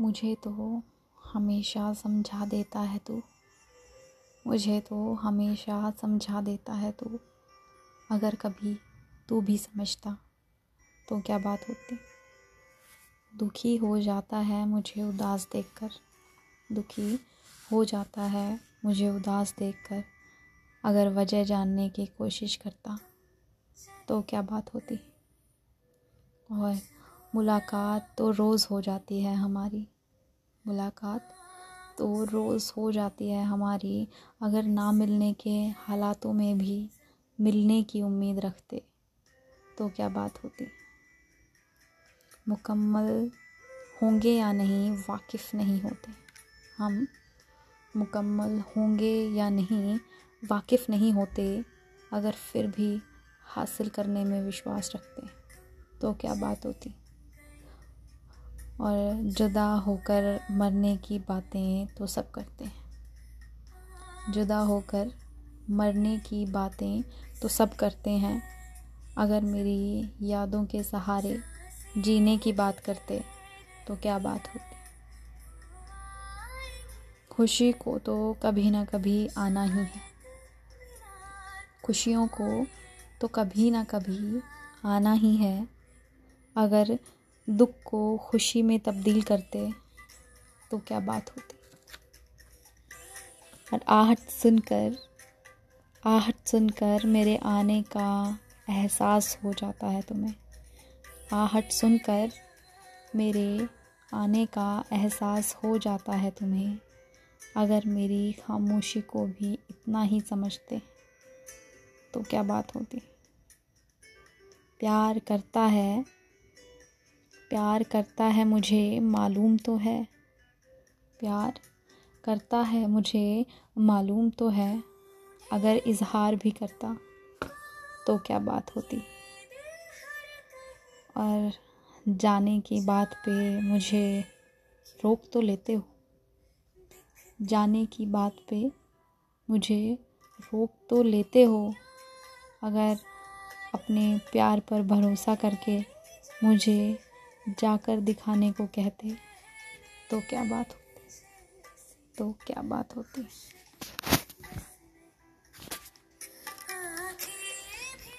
मुझे तो हमेशा समझा देता है तू। मुझे तो हमेशा समझा देता है तू। अगर कभी तू भी समझता तो क्या बात होती? दुखी हो जाता है मुझे उदास देखकर। दुखी हो जाता है मुझे उदास देखकर। अगर वजह जानने की कोशिश करता तो क्या बात होती? और मुलाकात तो रोज़ हो जाती है हमारी। मुलाकात तो रोज़ हो जाती है हमारी, अगर ना मिलने के हालातों में भी मिलने की उम्मीद रखते तो क्या बात होती? मुकम्मल होंगे या नहीं वाकिफ़ नहीं होते। हम मुकम्मल होंगे या नहीं वाकिफ़ नहीं होते, अगर फिर भी हासिल करने में विश्वास रखते तो क्या बात होती? और जुदा होकर मरने की बातें तो सब करते हैं। जुदा होकर मरने की बातें तो सब करते हैं। अगर मेरी यादों के सहारे जीने की बात करते तो क्या बात होती? खुशी को तो कभी ना कभी आना ही है। खुशियों को तो कभी ना कभी आना ही है। अगर दुख को खुशी में तब्दील करते तो क्या बात होती? और आहट सुनकर आहट सुनकर मेरे आने का एहसास हो जाता है तुम्हें। आहट सुनकर मेरे आने का एहसास हो जाता है तुम्हें, अगर मेरी खामोशी को भी इतना ही समझते तो क्या बात होती? प्यार करता है प्यार करता है मुझे, मालूम तो है। प्यार करता है मुझे, मालूम तो है। अगर इजहार भी करता तो क्या बात होती? और जाने की बात पे मुझे रोक तो लेते हो? जाने की बात पे मुझे रोक तो लेते हो? अगर अपने प्यार पर भरोसा करके मुझे जाकर दिखाने को कहते तो क्या बात होती? तो क्या बात होती?